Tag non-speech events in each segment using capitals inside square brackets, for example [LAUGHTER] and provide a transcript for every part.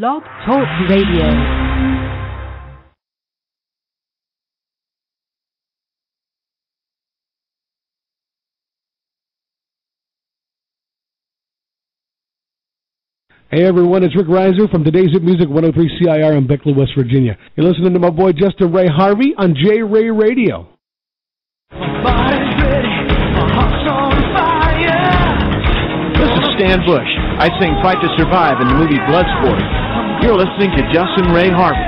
Blog Talk Radio. Hey everyone, it's Rick Reiser from today's Hit Music 103 CIR in Beckley, West Virginia. You're listening to my boy Justin Ray Harvey on J Ray Radio. This is Stan Bush. I sing Fight to Survive in the movie Bloodsport. You're listening to Justin Ray Harvey.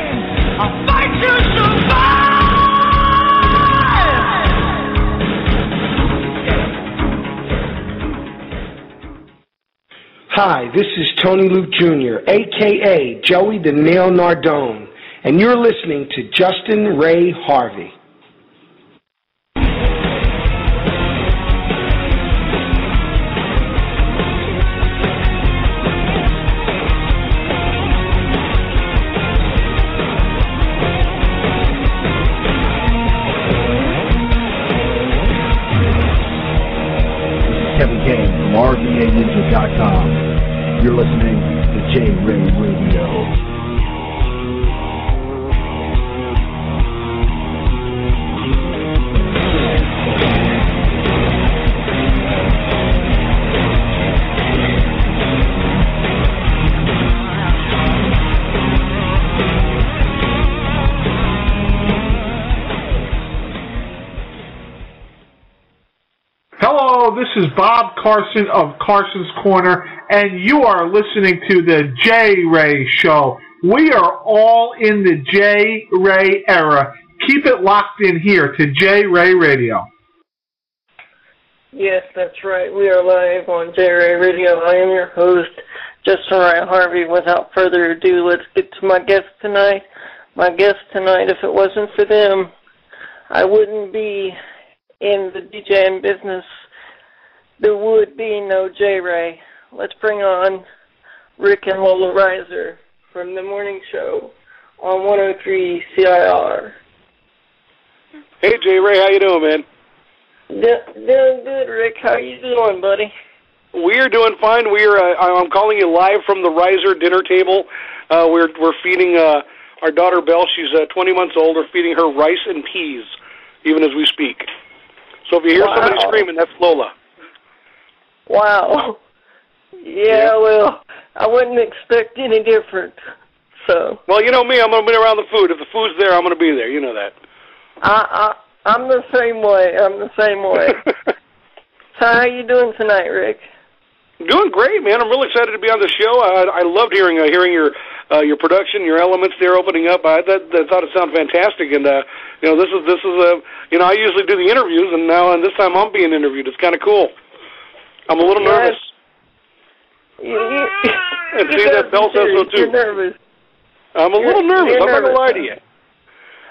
Hi, this is Tony Luke Jr., aka Joey the Nail Nardone, and you're listening to Justin Ray Harvey. Bob Carson of Carson's Corner, and you are listening to the J Ray Show. We are all in the J Ray era. Keep it locked in here to J Ray Radio. Yes, that's right. We are live on J Ray Radio. I am your host, Justin Ray Harvey. Without further ado, let's get to my guest tonight. My guest tonight, if it wasn't for them, I wouldn't be in the DJing business. There would be no J Ray. Let's bring on Rick and Lola Reiser from the morning show on 103 CIR. Hey J Ray, how you doing, man? Do- doing good, Rick. How you doing, buddy? We're doing fine. We're uh, I'm calling you live from the Riser dinner table. Uh, we're we're feeding uh, our daughter Belle. She's uh, 20 months old. We're feeding her rice and peas, even as we speak. So if you hear Wow. somebody screaming, that's Lola. Wow. Yeah, well, I wouldn't expect any different. So Well, you know me. I'm gonna be around the food. If the food's there, I'm gonna be there. You know that. I, I I'm the same way. I'm the same way. [LAUGHS] so how you doing tonight, Rick? Doing great, man. I'm really excited to be on the show. I, I loved hearing uh, hearing your uh, your production, your elements there opening up. I, that, that thought it sounded fantastic, and uh, you know this is this is a you know I usually do the interviews, and now and this time I'm being interviewed. It's kind of cool. I'm a little Yes. nervous. You, you, [LAUGHS] And see, that Belle says so too. You're nervous. I'm a You're- little nervous. I'm not gonna lie to you.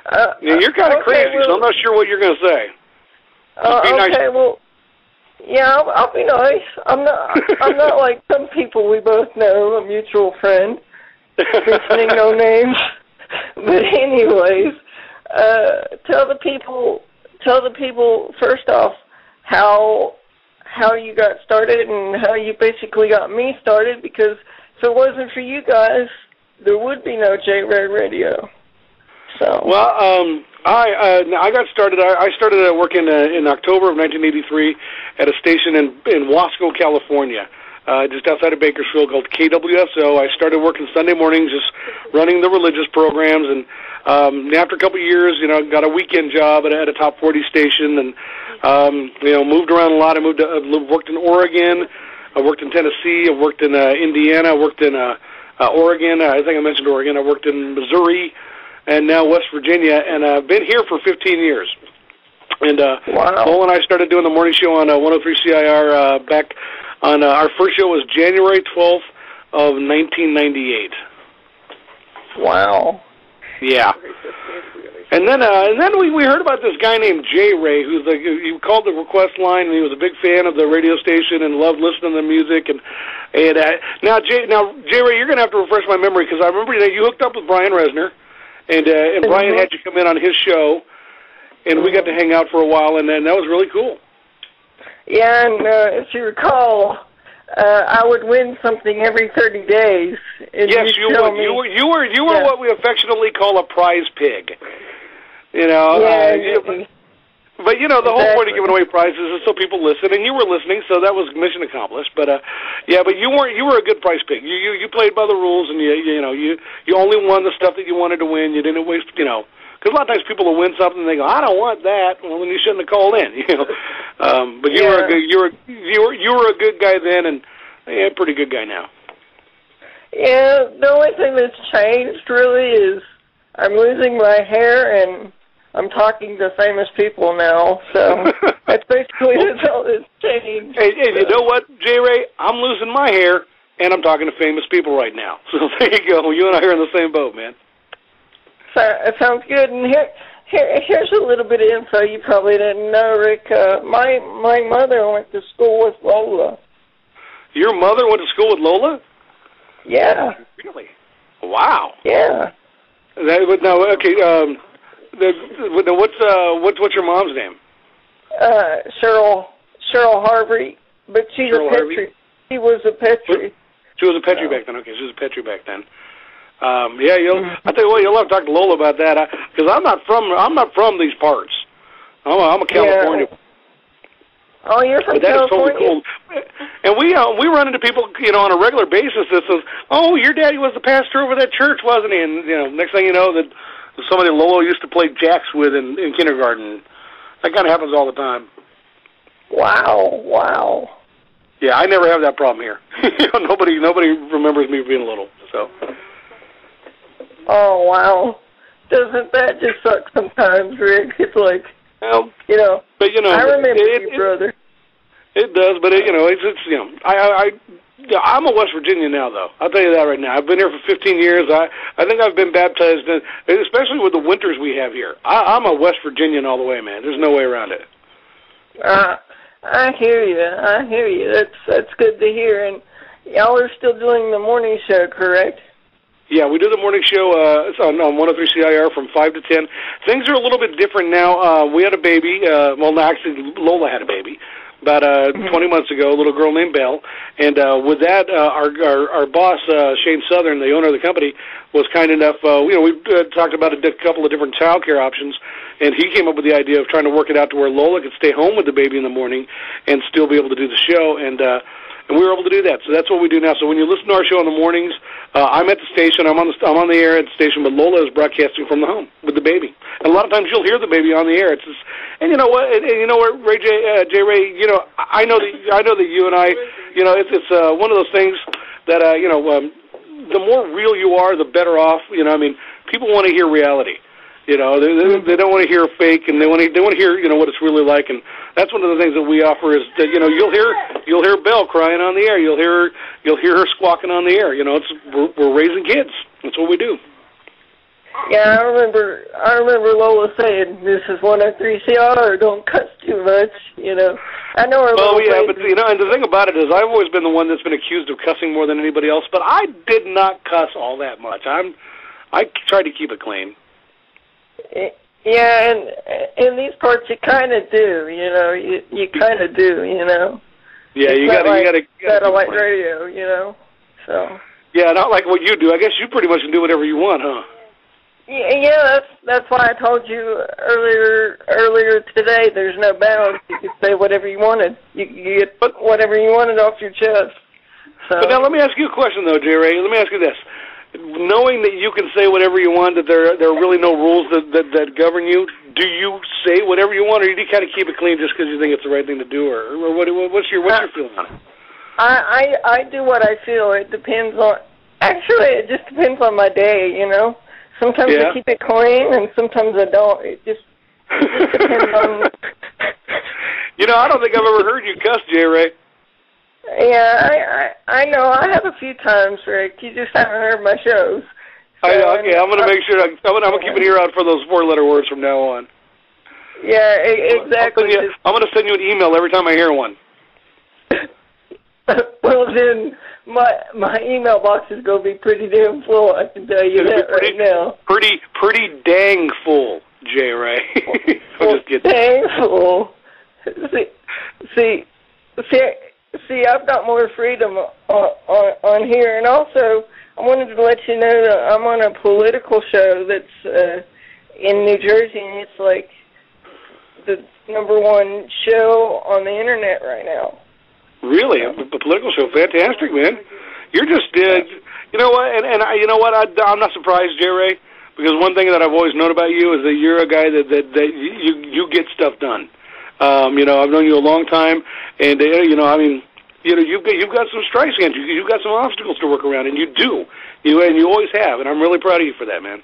Uh, you're kind of okay, crazy, so I'm not sure what you're gonna say. Uh, Be nice. okay, well, yeah, I'll, I'll be nice. I'm not. [LAUGHS] I'm not like some people we both know, a mutual friend, mentioning [LAUGHS] no names. But anyways, uh, tell the people. Tell the people first off how how you got started and how you basically got me started. Because if it wasn't for you guys, there would be no J Ray Radio. So Well, um, I uh, I got started. I, I started uh, working uh, in October of 1983 at a station in in Wasco, California, uh, just outside of Bakersfield, called KWSO. I started working Sunday mornings, just running the religious programs, and um, after a couple of years, you know, got a weekend job at, at a top 40 station, and um, you know, moved around a lot. I moved, to, uh, worked in Oregon. I worked in Tennessee. I worked in uh, Indiana. I worked in uh, uh, Oregon. I think I mentioned Oregon. I worked in Missouri and now West Virginia, and I've been here for 15 years. And uh, wow. Cole and I started doing the morning show on uh, 103 CIR uh, back on uh, our first show was January 12th of 1998. Wow. Yeah. And then, uh, and then we we heard about this guy named Jay Ray, who's the he called the request line, and he was a big fan of the radio station and loved listening to the music. And and uh, now Jay, now Jay Ray, you're gonna have to refresh my memory because I remember that you hooked up with Brian Resner, and uh, and Brian had you come in on his show, and we got to hang out for a while, and then that was really cool. Yeah, and uh, if you recall, uh, I would win something every 30 days. And yes, you me, you were you were you were Yeah. what we affectionately call a prize pig. You know, Yeah, uh, you- but you know the whole point of giving away prizes is so people listen, and you were listening, so that was mission accomplished. But uh, yeah, but you weren't you were a good prize pig. You you you played by the rules, and you you know you you only won the stuff that you wanted to win. You didn't waste you know. Because a lot of times people will win something and they go, I don't want that. Well, then you shouldn't have called in, [LAUGHS] you know. Um, but you were a good, you were you were you were a good guy then, and yeah, pretty good guy now. Yeah, the only thing that's changed really is I'm losing my hair and I'm talking to famous people now. So [LAUGHS] that's basically that's all that's changed. Hey, hey, you know what, J. Ray? I'm losing my hair, and I'm talking to famous people right now. [LAUGHS] So there you go. You and I are in the same boat, man. So, it sounds good. And here, here, here's a little bit of info you probably didn't know, Rick. Uh, my my mother went to school with Lola. Your mother went to school with Lola? Yeah, Really? Wow. yeah. That, but no, okay. Um, the, the, what's uh, what's what's your mom's name? Uh, Cheryl Cheryl Harvey, but she's Cheryl a Harvey? Petri. She was a Petri. She was a Petri back then. Okay, she was a Petri back then. Um, yeah, you'll. I tell you what, you'll have to talk to Lola about that because I'm not from I'm not from these parts. I'm a, I'm a California. Oh, you're from But that is totally cool. And we uh, we run into people, you know, on a regular basis that says, "Oh, your daddy was the pastor over that church, wasn't he?" And you know, next thing you know, that somebody Lolo used to play jacks with in, in kindergarten. That kind of happens all the time. Wow, wow. Yeah, I never have that problem here. [LAUGHS] you know, nobody nobody remembers me being little. So Oh, wow. Doesn't that just suck sometimes, Rick? [LAUGHS] It's like, well, you know, but you know, I remember it, you, it, brother. It does, but it, you know, it's it's you know, I I. I I'm a West Virginian now, though. I'll tell you that right now. I've been here for 15 years. I I think I've been baptized, in, especially with the winters we have here. I, I'm a West Virginian all the way, man. There's no way around it. Uh, I hear you. I hear you. That's that's good to hear. And y'all are still doing the morning show, correct? Yeah, we do the morning show. Uh, it's on, on 103 CIR from 5 to 10. Things are a little bit different now. Uh, we had a baby. Uh, well, actually, Lola had a baby about uh, 20 months ago, a little girl named Belle. And uh, with that, uh, our, our, our boss, uh, Shane Southern, the owner of the company, was kind enough, uh, you know, we uh, talked about a di- couple of different child care options, and he came up with the idea of trying to work it out to where Lola could stay home with the baby in the morning and still be able to do the show. And, uh, and we were able to do that. So that's what we do now. So when you listen to our show in the mornings, uh, I'm at the station. I'm on the I'm on the air at the station, but Lola is broadcasting from the home with the baby. And a lot of times you'll hear the baby on the air. It's just, and you know what? And, and you know what, Ray J. Uh, J. Ray. You know, I know that I know that you and I. You know, it's it's uh, one of those things that uh, you know. Um, the more real you are, the better off. You know, I mean, people want to hear reality. You know, they they, they don't want to hear fake, and they want to they want to hear you know what it's really like, and that's one of the things that we offer is that you know you'll hear you'll hear Belle crying on the air, you'll hear you'll hear her squawking on the air. You know, it's we're, we're raising kids. That's what we do. Yeah, I remember. I remember Lola saying, "This is 103 CR. Don't cuss too much." You know, I know her. Oh yeah, but you know, and the thing about it is, I've always been the one that's been accused of cussing more than anybody else, but I did not cuss all that much. I'm I tried to keep it clean. Yeah, and in these parts, you kind of do. You know, you you kind of do. You know. Yeah, It's you gotta like you gotta. you gotta satellite radio. You know, so. Yeah, not like what you do. I guess you pretty much can do whatever you want, huh? Yeah, yeah, that's that's why I told you earlier earlier today. There's no bounds. You could say whatever you wanted. You you get whatever you wanted off your chest. So But now let me ask you a question though, J. Ray. Let me ask you this: knowing that you can say whatever you want, that there there are really no rules that that, that govern you, do you say whatever you want, or do you kind of keep it clean just because you think it's the right thing to do, or, or what, what's your what's your uh, feeling on it? I I I do what I feel. It depends on. Actually, it just depends on my day. You know, sometimes Yeah. I keep it clean, and sometimes I don't. It just it just depends on. [LAUGHS] You know, I don't think I've ever heard you cuss, J. Ray. Yeah, I I I know. I have a few times, Rick. You just haven't heard my shows. I know. Okay, I'm gonna make sure. I'm gonna, I'm gonna keep an ear out for those four-letter words from now on. Yeah, exactly. You- I'm gonna send you an email every time I hear one. [LAUGHS] well, then my my email box is gonna be pretty damn full. I can tell you that right pretty- now. Pretty, pretty dang full, J. Ray. [LAUGHS] I'm just kidding. Dang full. See, see, see, see. I've got more freedom on, on on here, and also I wanted to let you know that I'm on a political show that's uh, in New Jersey, and it's like the number one show on the internet right now. Really, a, a political show, fantastic, man. You're just, did, you know what? And, and I, you know what? I, I'm not surprised, J. Ray, because one thing that I've always known about you is that you're a guy that that, that you you get stuff done. Um, you know, I've known you a long time, and uh, you know, I mean, you know, you've got you've got some strikes against you. You've got some obstacles to work around, and you do. You and you always have, and I'm really proud of you for that, man.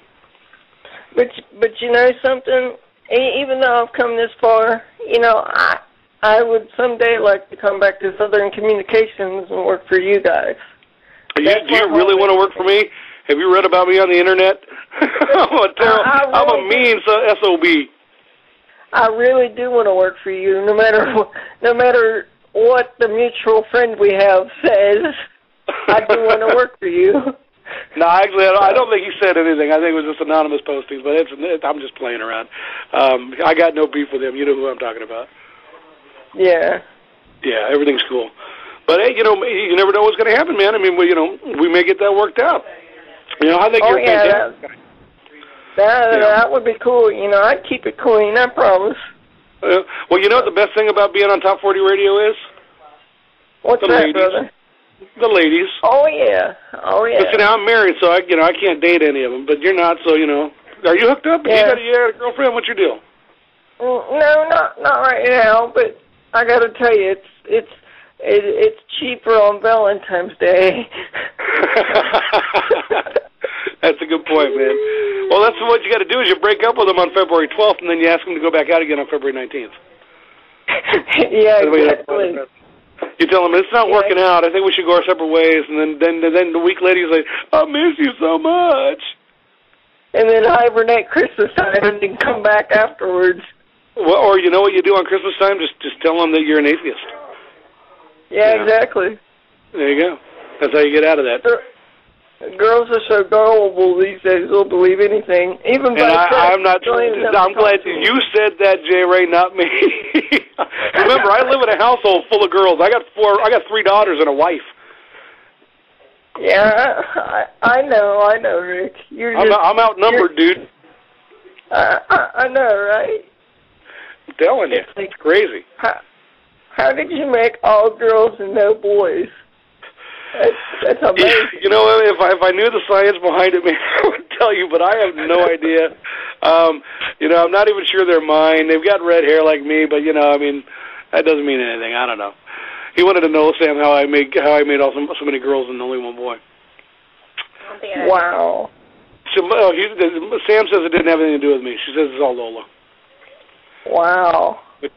But but you know something? Even though I've come this far, you know, I I would someday like to come back to Southern Communications and work for you guys. Do you, do you really want to work for me? Have you read about me on the internet? [LAUGHS] I'm a terrible, I- I I'm a mean so- sob. I really do want to work for you, no matter wh- no matter what the mutual friend we have says. I do want to work for you. [LAUGHS] No, actually, I don't, I don't think he said anything. I think it was just anonymous postings, but it's, it, I'm just playing around. Um, I got no beef with him. You know who I'm talking about. Yeah. Yeah, everything's cool. But hey, you know, you never know what's going to happen, man. I mean, we, you know, we may get that worked out. You know, I think Oh, you're yeah, fantastic. That that would be cool. You know, I'd keep it clean. I promise. Uh, well, you know what the best thing about being on Top 40 Radio is? What's the that, ladies. brother? The ladies. Oh yeah. Oh yeah. But you know, I'm married, so I, you know, I can't date any of them. But you're not, so you know. Are you hooked up? Yeah. You got a, you got a girlfriend? What's your deal? Mm, No, not not right now. But I got to tell you, it's it's it, it's cheaper on Valentine's Day. [LAUGHS] [LAUGHS] That's a good point, man. Well, that's what you got to do is you break up with them on February 12th, and then you ask them to go back out again on February 19th. [LAUGHS] yeah, That way that's- exactly. You tell them it's not working out. I think we should go our separate ways, and then then then the week later you say, "I miss you so much." And then hibernate Christmas time and then come back afterwards. Well, or you know what you do on Christmas time? Just just tell them that you're an atheist. Yeah, Yeah. exactly. There you go. That's how you get out of that. Girls are so gullible these days; they'll believe anything, even And by I, I'm not. Don't even have to I'm glad to you said that, Jay Ray, not me. [LAUGHS] Remember, I live in a household full of girls. I got four. I got three daughters and a wife. Yeah, I, I know, I know, Rick. You're I'm, just, I'm outnumbered, dude. I, I, I know, right? I'm telling you, it's crazy. How, how did you make all girls and no boys? That's, [LAUGHS] that's amazing. You know, if I if I knew the science behind it, [LAUGHS] man, I would tell you. But I have no [LAUGHS] idea. Um, you know, I'm not even sure they're mine. They've got red hair like me, but you know, I mean, that doesn't mean anything. I don't know. He wanted to know, Sam, how I made how I made all so, so many girls and only one boy. Wow. So, uh, he, Sam says it didn't have anything to do with me. She says it's all Lola. Wow. That's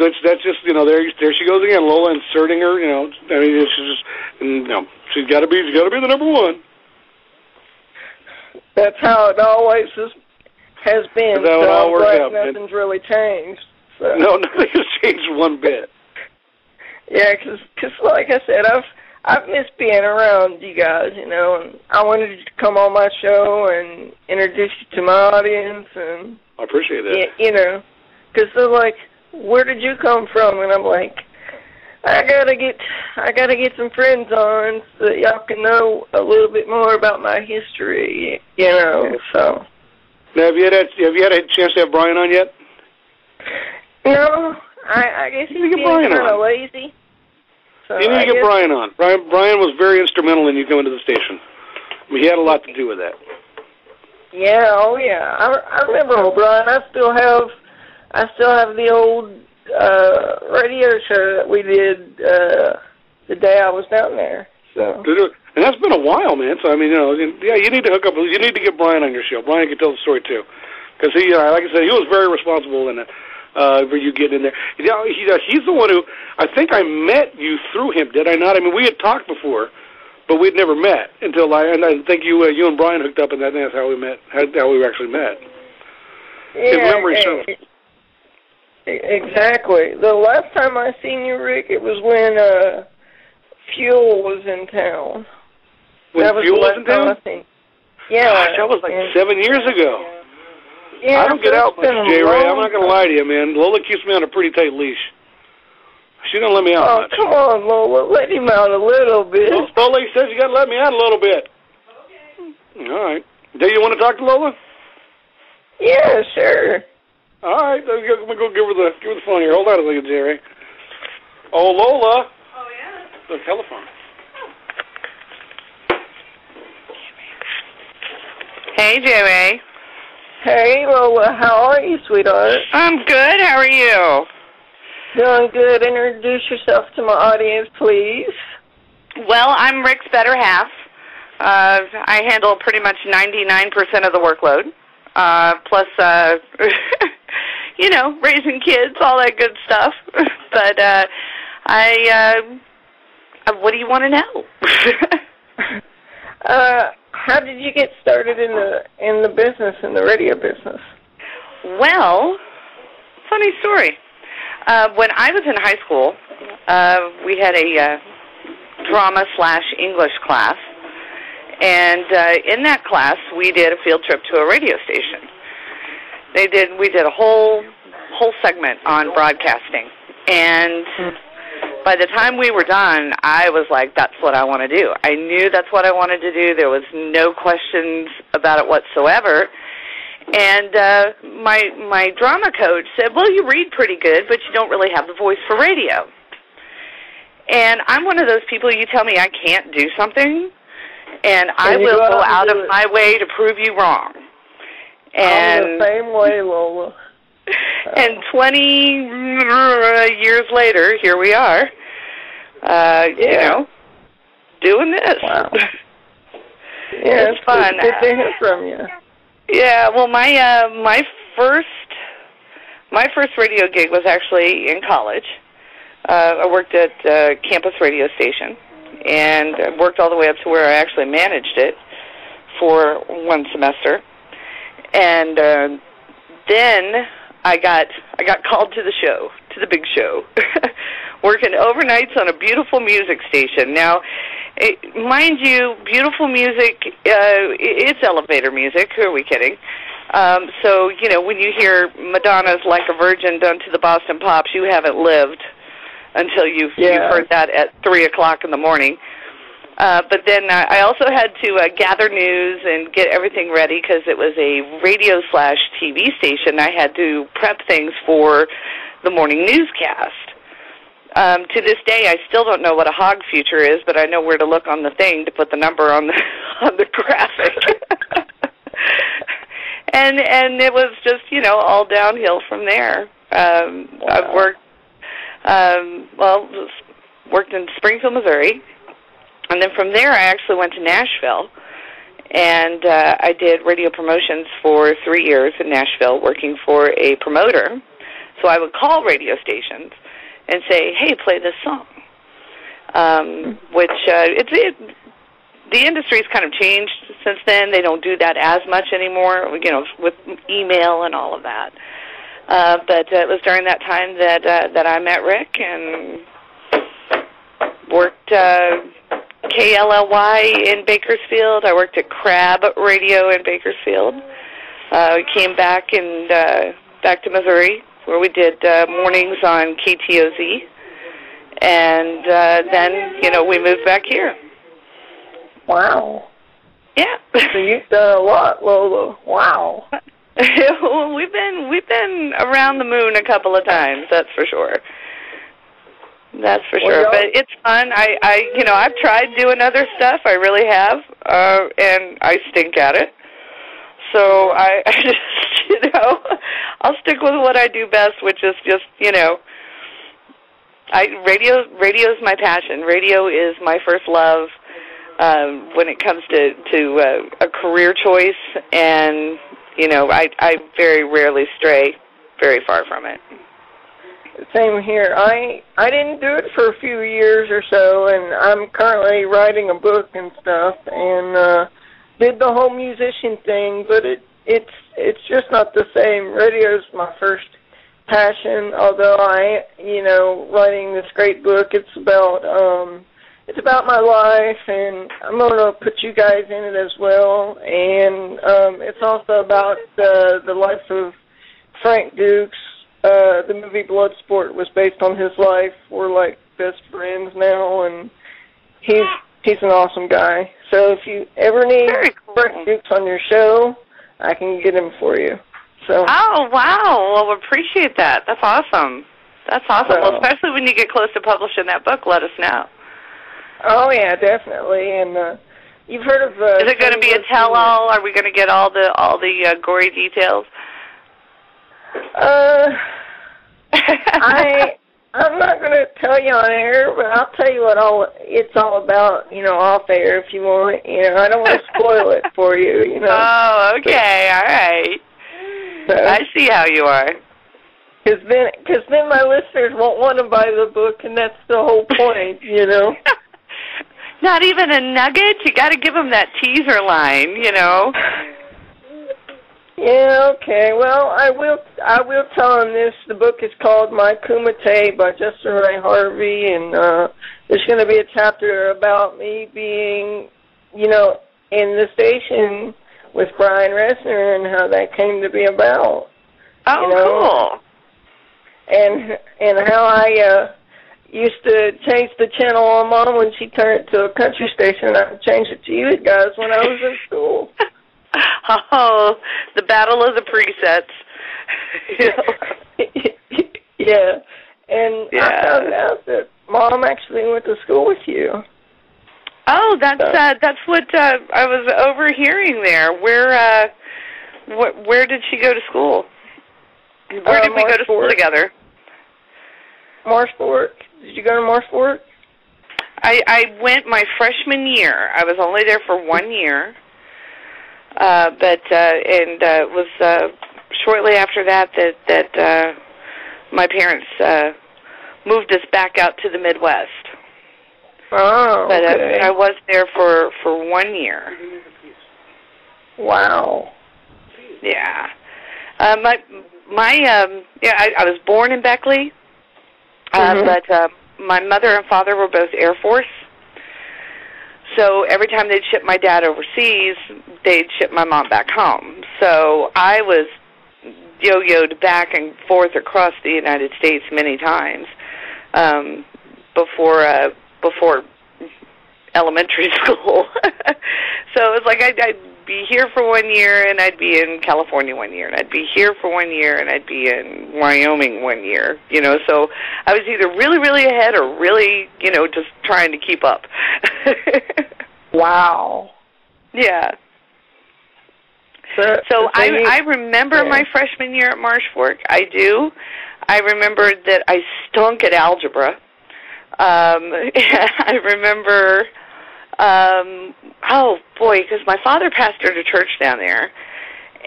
that's that's just you know there there she goes again Lola inserting her you know I mean she's just you know she's got to be she's got to be the number one That's how it always is, has been. That's how it all I'm works glad out, nothing's really changed. So. no [LAUGHS] nothing has changed one bit Yeah, because cause like I said, I've I've missed being around you guys, you know, and I wanted you to come on my show and introduce you to my audience, and I appreciate that y- you know, because they're like, "Where did you come from?" And I'm like, "I gotta get I gotta get some friends on so that y'all can know a little bit more about my history, you know." So now have you had a, have you had a chance to have Brian on yet no, I I guess he's You get being Brian kind of lazy. So you need to get Brian on Brian Brian was very instrumental in you coming to the station I mean, he had a lot to do with that Yeah, oh yeah. I I remember O'Brien. I still have I still have the old uh radio show that we did uh the day I was down there. So and that's been a while man so I mean you know yeah you need to hook up you need to get Brian on your show Brian can tell the story too because he uh, like I said he was very responsible in it uh, for you getting in there. You know, he, uh, he's the one who I think I met you through him, did I not? I mean, we had talked before, but we'd never met until I and I think you uh, you and Brian hooked up, and that- that's how we met. How, how we actually met. If memory serves. Exactly. The last time I seen you, Rick, it was when uh Fuel was in town. When that was Fuel was in town? Yeah. Gosh, that was like and- seven years ago. Yeah, I don't get out much, been a J. Ray. I'm not gonna lie to you, man. Lola keeps me on a pretty tight leash. She don't let me out Oh, much. come on, Lola. Let him out a little bit. Well, Lola says you gotta let me out a little bit. Okay. All right. Do you want to talk to Lola? Yeah, sure. All right. I'm gonna go give her the give her the phone here. Hold on a second, J. Ray. Oh, Lola. Oh yeah. The telephone. Hey, J-Ray. Hey, Lola. How are you, sweetheart? I'm good. How are you? Doing good. Introduce yourself to my audience, please. Well, I'm Rick's better half. Uh, I handle pretty much 99% of the workload, uh, plus, uh, [LAUGHS] you know, raising kids, all that good stuff. [LAUGHS] but uh, I, uh, what do you want to know? [LAUGHS] Uh, how did you get started in the in the business, in the radio business? Well, funny story. Uh, when I was in high school, uh, we had a uh, drama slash English class, and uh, in that class, we did a field trip to a radio station. They did. We did a whole whole segment on broadcasting, and by the time we were done, I was like, "That's what I want to do." I knew that's what I wanted to do. There was no questions about it whatsoever. And uh, my my drama coach said, "Well, you read pretty good, but you don't really have the voice for radio." And I'm one of those people. You tell me I can't do something, and I will go go out out of it. my way to prove you wrong. I'm And the same way, Lola. [LAUGHS] and 20 years later, here we are. Uh, You know, doing this. Wow. [LAUGHS] Yeah, it's fun. Good to hear from you. Yeah, well, my uh, my first my first radio gig was actually in college. Uh, I worked at uh, campus radio station, and I worked all the way up to where I actually managed it for one semester, and uh, then I got I got called to the show, to the big show, [LAUGHS] working overnights on a beautiful music station. Now, it, mind you, beautiful music, uh, i- it's elevator music. Who are we kidding? Um, so, you know, when you hear Madonna's Like a Virgin done to the Boston Pops, you haven't lived until you've, Yeah. you've heard that at 3 o'clock in the morning. Uh, but then uh, I also had to uh, gather news and get everything ready because it was a radio slash TV station. I had to prep things for the morning newscast. Um, to this day, I still don't know what a hog future is, but I know where to look on the thing to put the number on the [LAUGHS] on the graphic. [LAUGHS] and and it was just you know all downhill from there. Um, I've worked um, well worked in Springfield, Missouri, and then from there I actually went to Nashville, and uh, I did radio promotions for three years in Nashville, working for a promoter. So I would call radio stations and say, "Hey, play this song," um, which uh, it's it, the industry's kind of changed since then. They don't do that as much anymore, you know, with email and all of that. Uh, but uh, it was during that time that uh, that I met Rick and worked uh, KLLY in Bakersfield. I worked at KRAB Radio in Bakersfield. Uh, came back and uh, back to Missouri where we did uh, mornings on KTOZ, and uh, then you know we moved back here. Wow. Yeah. So you've done a lot, Lola. Wow. [LAUGHS] well, we've been we've been around the moon a couple of times. That's for sure. That's for Well, sure. y'all- But it's fun. I I you know I've tried doing other stuff. I really have, uh, and I stink at it. So I, [LAUGHS] I just you know I'll stick with what I do best, which is just you know. I radio radio is my passion. Radio is my first love um, when it comes to to uh, a career choice, and you know I I very rarely stray very far from it. Same here. I I didn't do it for a few years or so, and I'm currently writing a book and stuff, and uh, did the whole musician thing, but it it's it's just not the same. Radio's my first passion, although I you know writing this great book. It's about um, it's about my life, and I'm gonna put you guys in it as well, and um, it's also about the the life of Frank Dux uh, the movie Bloodsport was based on his life. We're like best friends now, and he's he's an awesome guy. So if you ever need cool. Frank Dux on your show, I can get him for you. So Oh wow! Well, appreciate that. That's awesome. That's awesome. Well, especially when you get close to publishing that book, let us know. oh yeah, definitely. And uh, you've heard of uh, Is it going to be a tell-all? Are we going to get all the all the uh, gory details? Uh, [LAUGHS] I I'm not going to tell you on air, but I'll tell you what all it's all about. You know, off air if you want. You know, I don't want to [LAUGHS] spoil it for you. You know. Oh, okay, all right. I see how you are. Because then, cause then my listeners won't want to buy the book, and that's the whole point, you know. [LAUGHS] Not even a nugget. You got to give them that teaser line, you know. Yeah, okay. Well, I will. I will tell him this. The book is called My Kumite by Justin Ray Harvey, and uh, there's going to be a chapter about me being, you know, in the station with Brian Resner and how that came to be about. Oh, you know? cool. And and how I uh used to change the channel on mom when she turned it to a country station. and I changed it to you guys when I was in school. [LAUGHS] [LAUGHS] Oh, the battle of the presets. You [LAUGHS] know? yeah. And I Yeah. found out that mom actually went to school with you. Oh, that's uh, that's what uh, I was overhearing there. Where uh, wh- where did she go to school? Where Uh, did we go to school together? Marsh Fork. Did you go to Marsh Fork? I I went my freshman year. I was only there for one year, uh, but uh, and uh, was uh, shortly after that that that uh, my parents uh, moved us back out to the Midwest. Oh, But okay. uh, I was there for for one year. wow. Yeah. Uh, my my um yeah, I, I was born in Beckley, uh, Mhm. but uh, my mother and father were both Air Force. So every time they'd ship my dad overseas, they'd ship my mom back home. So I was yo-yoed back and forth across the United States many times um, before uh, before elementary [LAUGHS] school. so it was like I'd, I'd be here for one year and I'd be in California one year and I'd be here for one year and I'd be in Wyoming one year. You know, so I was either really, really ahead or really, you know, just trying to keep up. [LAUGHS] wow. Yeah. So, So I I remember yeah. my freshman year at Marsh Fork. I do. I remember that I stunk at algebra. Um [LAUGHS] I remember um oh boy, because my father pastored a church down there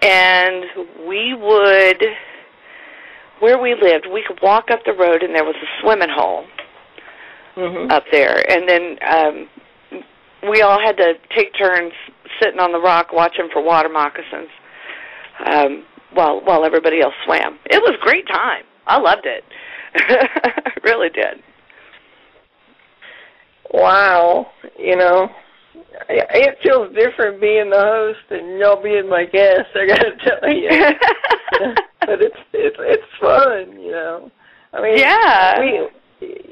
and we would where we lived, we could walk up the road and there was a swimming hole Mhm. up there. And then um we all had to take turns sitting on the rock watching for water moccasins um while while everybody else swam. It was a great time. I loved it. I [LAUGHS] really did Wow. You know, it feels different being the host and y'all being my guest. I gotta [LAUGHS] tell you, [LAUGHS] but it's it's it's fun. You know, I mean, Yeah. we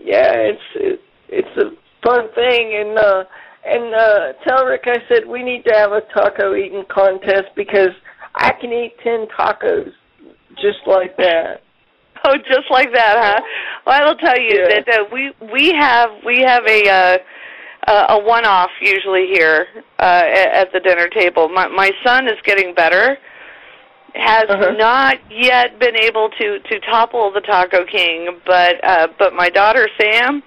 yeah, it's it, it's a fun thing, and uh and uh tell Rick I said we need to have a taco eating contest because I can eat ten tacos just like that. Oh, just like that, huh? Well, I will tell you Yeah. that uh, we we have we have a uh, uh, a one-off usually here uh, at, at the dinner table. My my son is getting better. Has Uh-huh. not yet been able to to topple the Taco King, but uh, but my daughter Sam,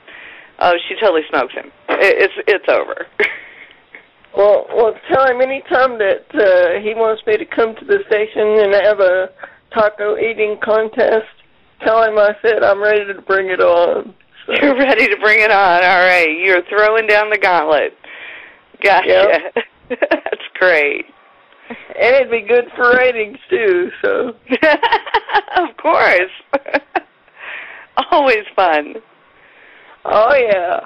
oh, she totally smokes him. It, it's it's over. [LAUGHS] Well, well, tell him anytime that uh, he wants me to come to the station and have a taco eating contest. Tell him I said I'm ready to bring it on. So. You're ready to bring it on. All right. You're throwing down the gauntlet. Gotcha. Yep. [LAUGHS] That's great. And it'd be good for ratings too. So [LAUGHS] of course. [LAUGHS] Always fun. Oh yeah.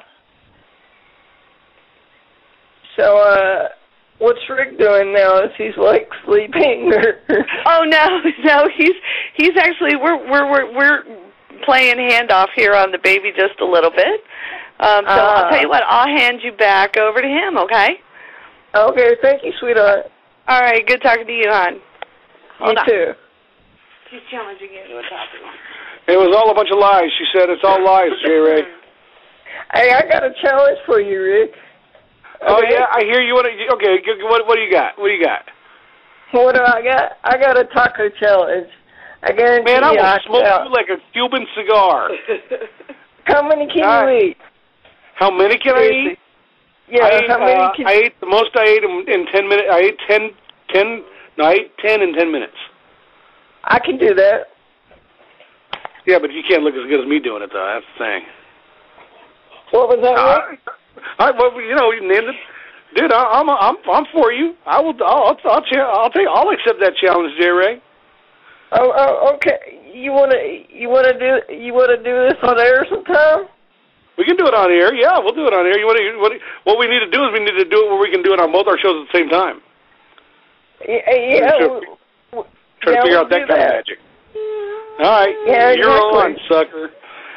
So uh what's Rick doing now? Is he's like sleeping [LAUGHS] or Oh no, no, he's he's actually we're we're we're we're playing handoff here on the baby just a little bit. Um so I'll Ah. tell you what, I'll hand you back over to him, okay? Okay, thank you, sweetheart. All right, good talking to you, hon. Hold you on. too. She's challenging you to a topic. It was all a bunch of lies. She said it's all lies, J. Ray. Hey, I got a challenge for you, Rick. Oh Okay. yeah, I hear you. What? Okay, what? What do you got? What do you got? What do I got? I got a taco challenge. I guarantee Man, I will I smoke shall. you like a Cuban cigar. [LAUGHS] How many can All you eat? How many can I eat? Yeah, I ate, how many uh, can I ate the most I ate in, in ten minutes. I ate ten, ten. No, I ate ten in ten minutes. I can do that. Yeah, but you can't look as good as me doing it, though. That's the thing. What was that? Uh? I, well, you know, you named it, dude. I, I'm, I'm, I'm for you. I will. I'll, I'll, I'll, I'll take. I'll accept that challenge, J. Ray. Oh, oh, okay. You wanna, you wanna do, you wanna do this on air sometime? We can do it on air. Yeah, we'll do it on air. You want to? What, what we need to do is we need to do it where we can do it on both our shows at the same time. Yeah, yeah. W- w- Try yeah, to figure we'll out that kind of magic. All right, Yeah, you're on, exactly. sucker.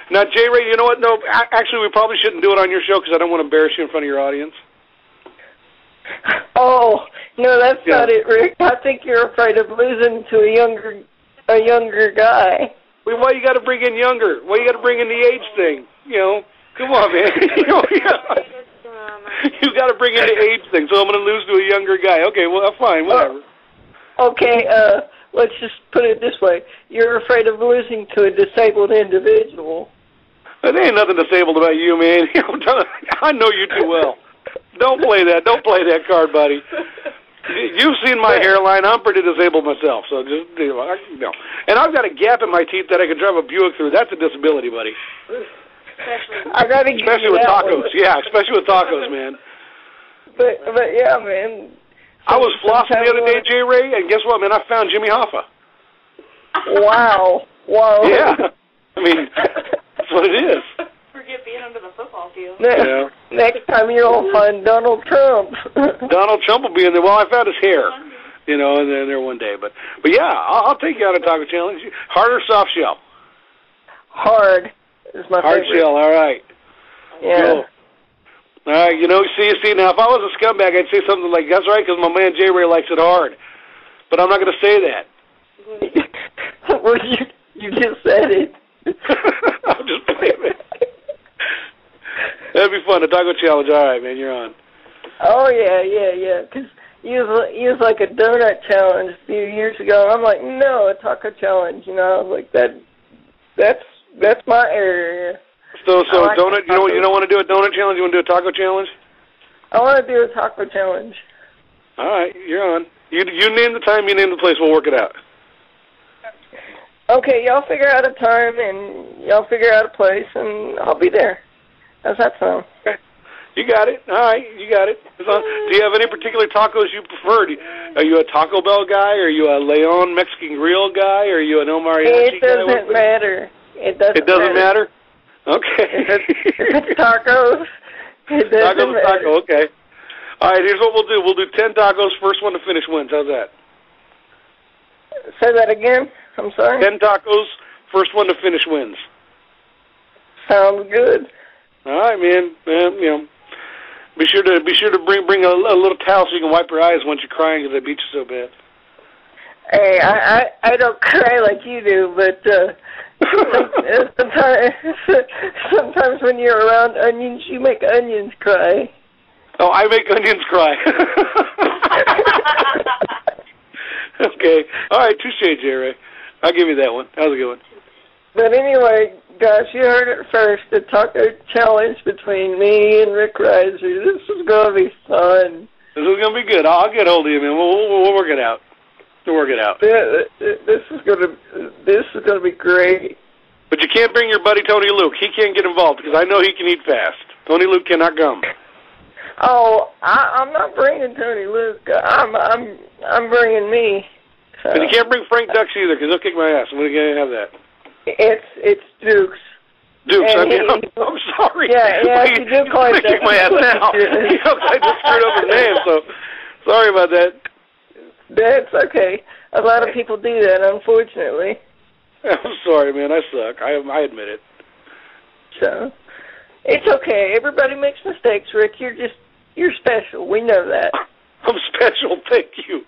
Now, J. Ray, you know what? No, actually, we probably shouldn't do it on your show because I don't want to embarrass you in front of your audience. Oh no, that's Yeah. not it, Rick. I think you're afraid of losing to a younger, a younger guy. Well, why you got to bring in younger? Why you got to bring in the age thing? You know, come on, man. [LAUGHS] you know, yeah. [LAUGHS] you got to bring in the age thing. So I'm going to lose to a younger guy. Okay, well, fine, whatever. Okay, uh, let's just put it this way: you're afraid of losing to a disabled individual. There ain't nothing disabled about you, man. [LAUGHS] I know you too well. Don't play that. Don't play that card, buddy. You- You've seen my hairline. I'm pretty disabled myself, so just you know, I- you know. And I've got a gap in my teeth that I can drive a Buick through. That's a disability, buddy. I gotta Especially with tacos. one. Yeah, especially with tacos, man. But but yeah, man. I was flossing the other day, J. Ray, and guess what, man? I found Jimmy Hoffa. Wow, wow. Yeah. [LAUGHS] I mean, that's what it is. [LAUGHS] Forget being under the football field. Ne- Yeah. Next time you'll find Donald Trump. [LAUGHS] Donald Trump will be in there. Well, I found his hair, you know, in there, there one day. But but yeah, I'll, I'll take you on a taco challenge. Hard or soft shell? Hard is my favorite. Hard favorite. shell. All right. Yeah. Cool. All right. You know, see, see. Now, if I was a scumbag, I'd say something like, "That's right," because my man J. Ray likes it hard. But I'm not going to say that. [LAUGHS] well, you you just said it. [LAUGHS] I'm just playing it. That'd be fun. A taco challenge. All right, man. You're on. Oh yeah, yeah, yeah. Because you was you was like a donut challenge a few years ago. I'm like, no, a taco challenge. You know, like that. That's that's my area. So, so like donut. You don't you don't want to do a donut challenge? You want to do a taco challenge? I want to do a taco challenge. All right, you're on. You you name the time. You name the place. We'll work it out. Okay, y'all figure out a time and y'all figure out a place, and I'll be there. How's that sound? You got it. All right, you got it. Do you have any particular tacos you prefer? You- Are you a Taco Bell guy? Are you a Leon Mexican Grill guy? Are you an El Mariachi It guy? doesn't What- matter. It doesn't. Matter. It doesn't matter. Okay. [LAUGHS] it's tacos. It doesn't Taco's matter. taco. Okay. All right. Here's what we'll do. We'll do ten tacos. First one to finish wins. How's that? Say that again. I'm sorry. Ten tacos. First one to finish wins. Sounds good. All right, man. you know, be sure to be sure to bring bring a, a little towel so you can wipe your eyes once you're crying because I beat you so bad. Hey, I, I I don't cry like you do, but uh, [LAUGHS] sometimes sometimes when you're around onions, you make onions cry. Oh, I make onions cry. [LAUGHS] [LAUGHS] [LAUGHS] okay. All right, touche, J. Ray. I'll give you that one. That was a good one. But anyway, guys, you heard it first. The taco challenge between me and Rick Riser. This is gonna be fun. This is gonna be good. I'll, get hold of you, man. We'll, we'll, we'll work it out. We'll work it out. Th- This is gonna this is gonna be great. But you can't bring your buddy Tony Luke. He can't get involved because I know he can eat fast. Tony Luke cannot come. Oh, I, I'm not bringing Tony Luke. I'm I'm I'm bringing me. So. And you can't bring Frank Dux either because he'll kick my ass. I'm going to have that. It's it's Dukes. Dukes, And I mean, he- I'm, I'm sorry. Yeah, yeah, [LAUGHS] Wait, you do call he's it gonna kick my ass now. [LAUGHS] [LAUGHS] I just screwed up his name, so sorry about that. That's okay. A lot of people do that, unfortunately. I'm sorry, man. I suck. I I admit it. So it's okay. Everybody makes mistakes, Rick. You're just you're special. We know that. [LAUGHS] I'm special. Thank you.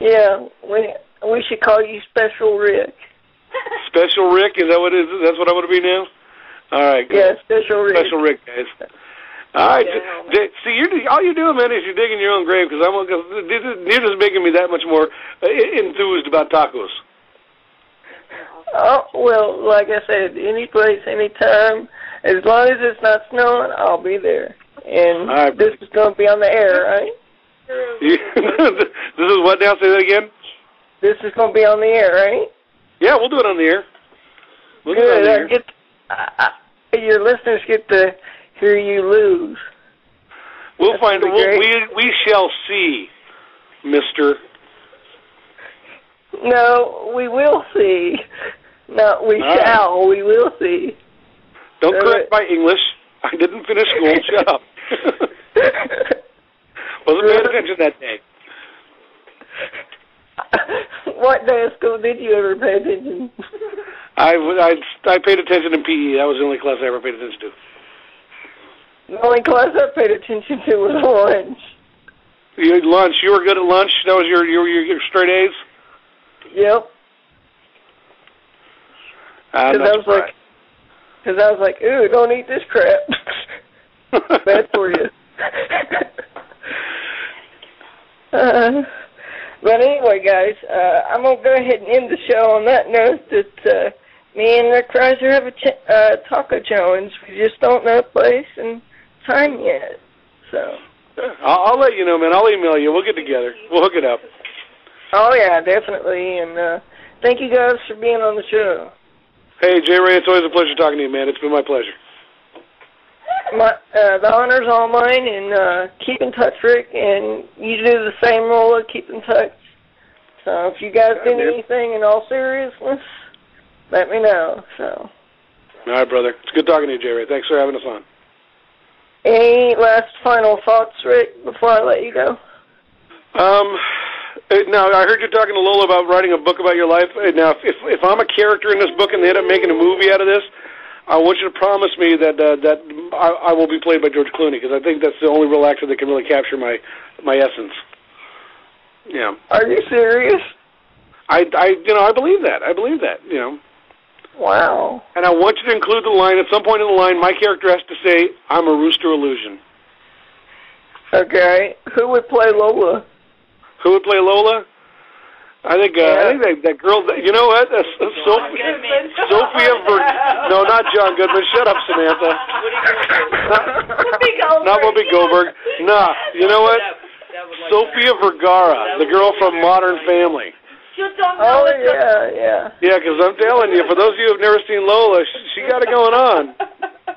Yeah, we we should call you Special Rick. Special Rick, is that what it is? That's what I want to be now. All right. good. Yeah, Special Rick. Special Rick, guys. All right. J- see, you're all you're doing, man, is you're digging your own grave because I'm cause you're just making me that much more uh, enthused about tacos. Oh well, like I said, any place, any time, as long as it's not snowing, I'll be there. And right, this is going to be on the air, right? [LAUGHS] This is what now? Say that again. This is going to be on the air, right? Yeah, we'll do it on the air. We'll do it on Good. the I air. get uh, uh, your listeners get to hear you lose. We'll That's find. We'll, we we shall see, Mister. No, we will see. No, we All right. shall. We will see. Don't All correct my English. [LAUGHS] I didn't finish school. [LAUGHS] Shut up. [LAUGHS] Wasn't paying attention that day. what day of school did you ever pay attention? I, I, I paid attention in PE. That was the only class I ever paid attention to. The only class I paid attention to was lunch. You had lunch. You were good at lunch. That was your your your, your straight A's. Yep. Ah, I'm not I was like, because I was like, ooh, don't eat this crap. [LAUGHS] Bad for you. [LAUGHS] uh, but anyway, guys, uh, I'm gonna go ahead and end the show on that note that uh, me and Rick Reiser have a ch- uh, taco challenge. We just don't know place and time yet. So. I'll, I'll let you know, man. I'll email you. We'll get together. We'll hook it up. Oh yeah, definitely. And uh, thank you guys for being on the show. Hey, J. Ray, it's always a pleasure talking to you, man. It's been my pleasure. My, uh, the honor's all mine, and uh, keep in touch, Rick. And you do the same, Rolla. Keep in touch. So if you guys did anything in all seriousness, let me know. So All right, brother. It's good talking to you, J. Ray. Thanks for having us on. any last final thoughts, Rick, before I let you go? Um, now I heard you talking to Lola about writing a book about your life. Uh, Now, if if I'm a character in this book and they end up making a movie out of this, I want you to promise me that uh, that I, I will be played by George Clooney because I think that's the only real actor that can really capture my my essence. Yeah, Are you serious? I I you know I believe that. I believe that. You know. Wow. And I want you to include the line at some point in the line. My character has to say, "I'm a rooster illusion." Okay. Who would play Lola? Who would play Lola? I think uh, I think that, that girl. That, you know what? That's, that's Sophie, Sophia Ver. No, not John Goodman. Shut up, Samantha. Not Whoopi Goldberg. Nah. You know what? Sophia Vergara, the girl from Modern Family. Oh yeah, yeah. Yeah, because I'm telling you, for those of you who've never seen Lola, she, she got it going on. [LAUGHS]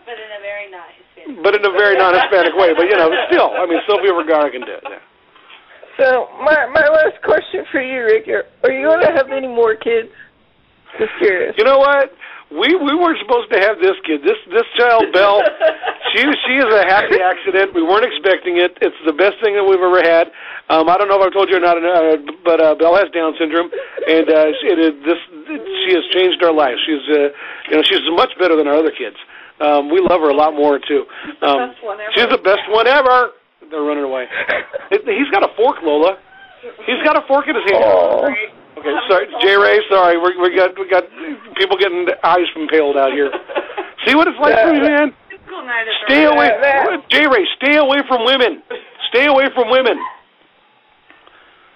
But in a very non-Hispanic. But in a very non-Hispanic way. But you know, still, I mean, Sophia Vergara can do it. Yeah. So my my last question for you, Rick, are, are you going to have any more kids? Just curious. You know what? We we weren't supposed to have this kid. This this child, Belle. [LAUGHS] she she is a happy accident. We weren't expecting it. It's the best thing that we've ever had. Um, I don't know if I've told you or not, uh, but uh, Belle has Down syndrome, and uh, she, it, is- this she has changed our lives. She's uh, you know she's much better than our other kids. Um, we love her a lot more too. Um, she's the best one ever. They're running away. [LAUGHS] He's got a fork, Lola. He's got a fork in his hand. Oh. Okay, sorry, J Ray. Sorry, we we got we got people getting eyes impaled out here. See what it's like for me, man. Stay away, J Ray. Stay away from women. Stay away from women.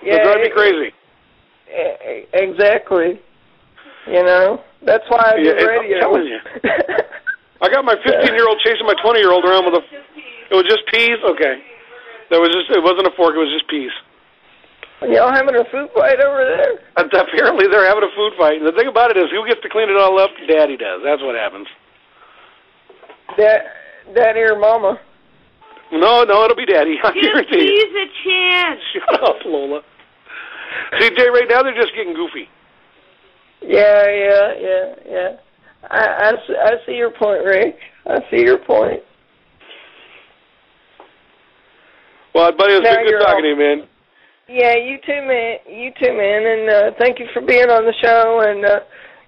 They Yeah, drive me crazy. E- e- Exactly. You know, that's why I do Yeah, it- I'm telling you. [LAUGHS] I got my 15 year old chasing my 20 year old around with a. It was just peas. Okay, that was just. It wasn't a fork. It was just peas. Y'all having a food fight over there? [LAUGHS] And apparently they're having a food fight. And the thing about it is, who gets to clean it all up? Daddy does. That's what happens. Dad, Daddy or Mama? No, no, it'll be Daddy. [LAUGHS] I guarantee you. He's a chance. [LAUGHS] Shut up, Lola. See, Jay, right now they're just getting goofy. Yeah, yeah, yeah, yeah. I, I, s- I see your point, Rick. I see your point. Well, buddy, it was Now good talking all- to you, man. Yeah, you too, man. You too, man. And uh, thank you for being on the show. And uh,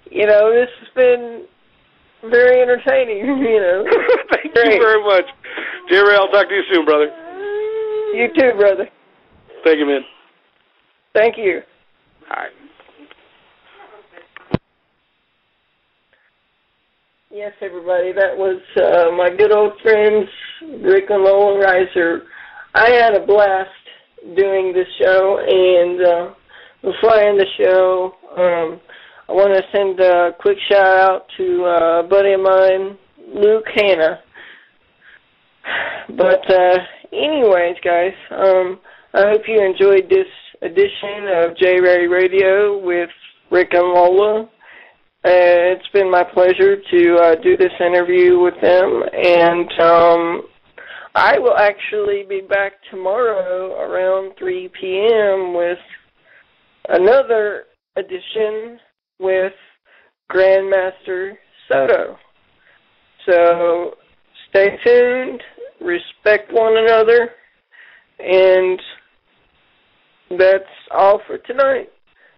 you know, this has been very entertaining. [LAUGHS] You know. [LAUGHS] Thank you very much. Jerry. I'll talk to you soon, brother. You too, brother. Thank you, man. Thank you. All right. Yes, everybody. That was uh, my good old friends, Rick and Lola Reiser. I had a blast doing this show, and uh, before I end the show, um, I want to send a quick shout out to uh, a buddy of mine, Luke Hanna. But uh, anyways, guys, um, I hope you enjoyed this edition of J Ray Radio with Rick and Lola. Uh, it's been my pleasure to uh, do this interview with them, and um, I will actually be back tomorrow around 3 p.m. with another edition with Grandmaster Soto. So stay tuned, respect one another, and that's all for tonight.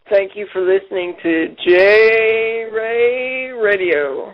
Thank you for listening to J Ray Radio.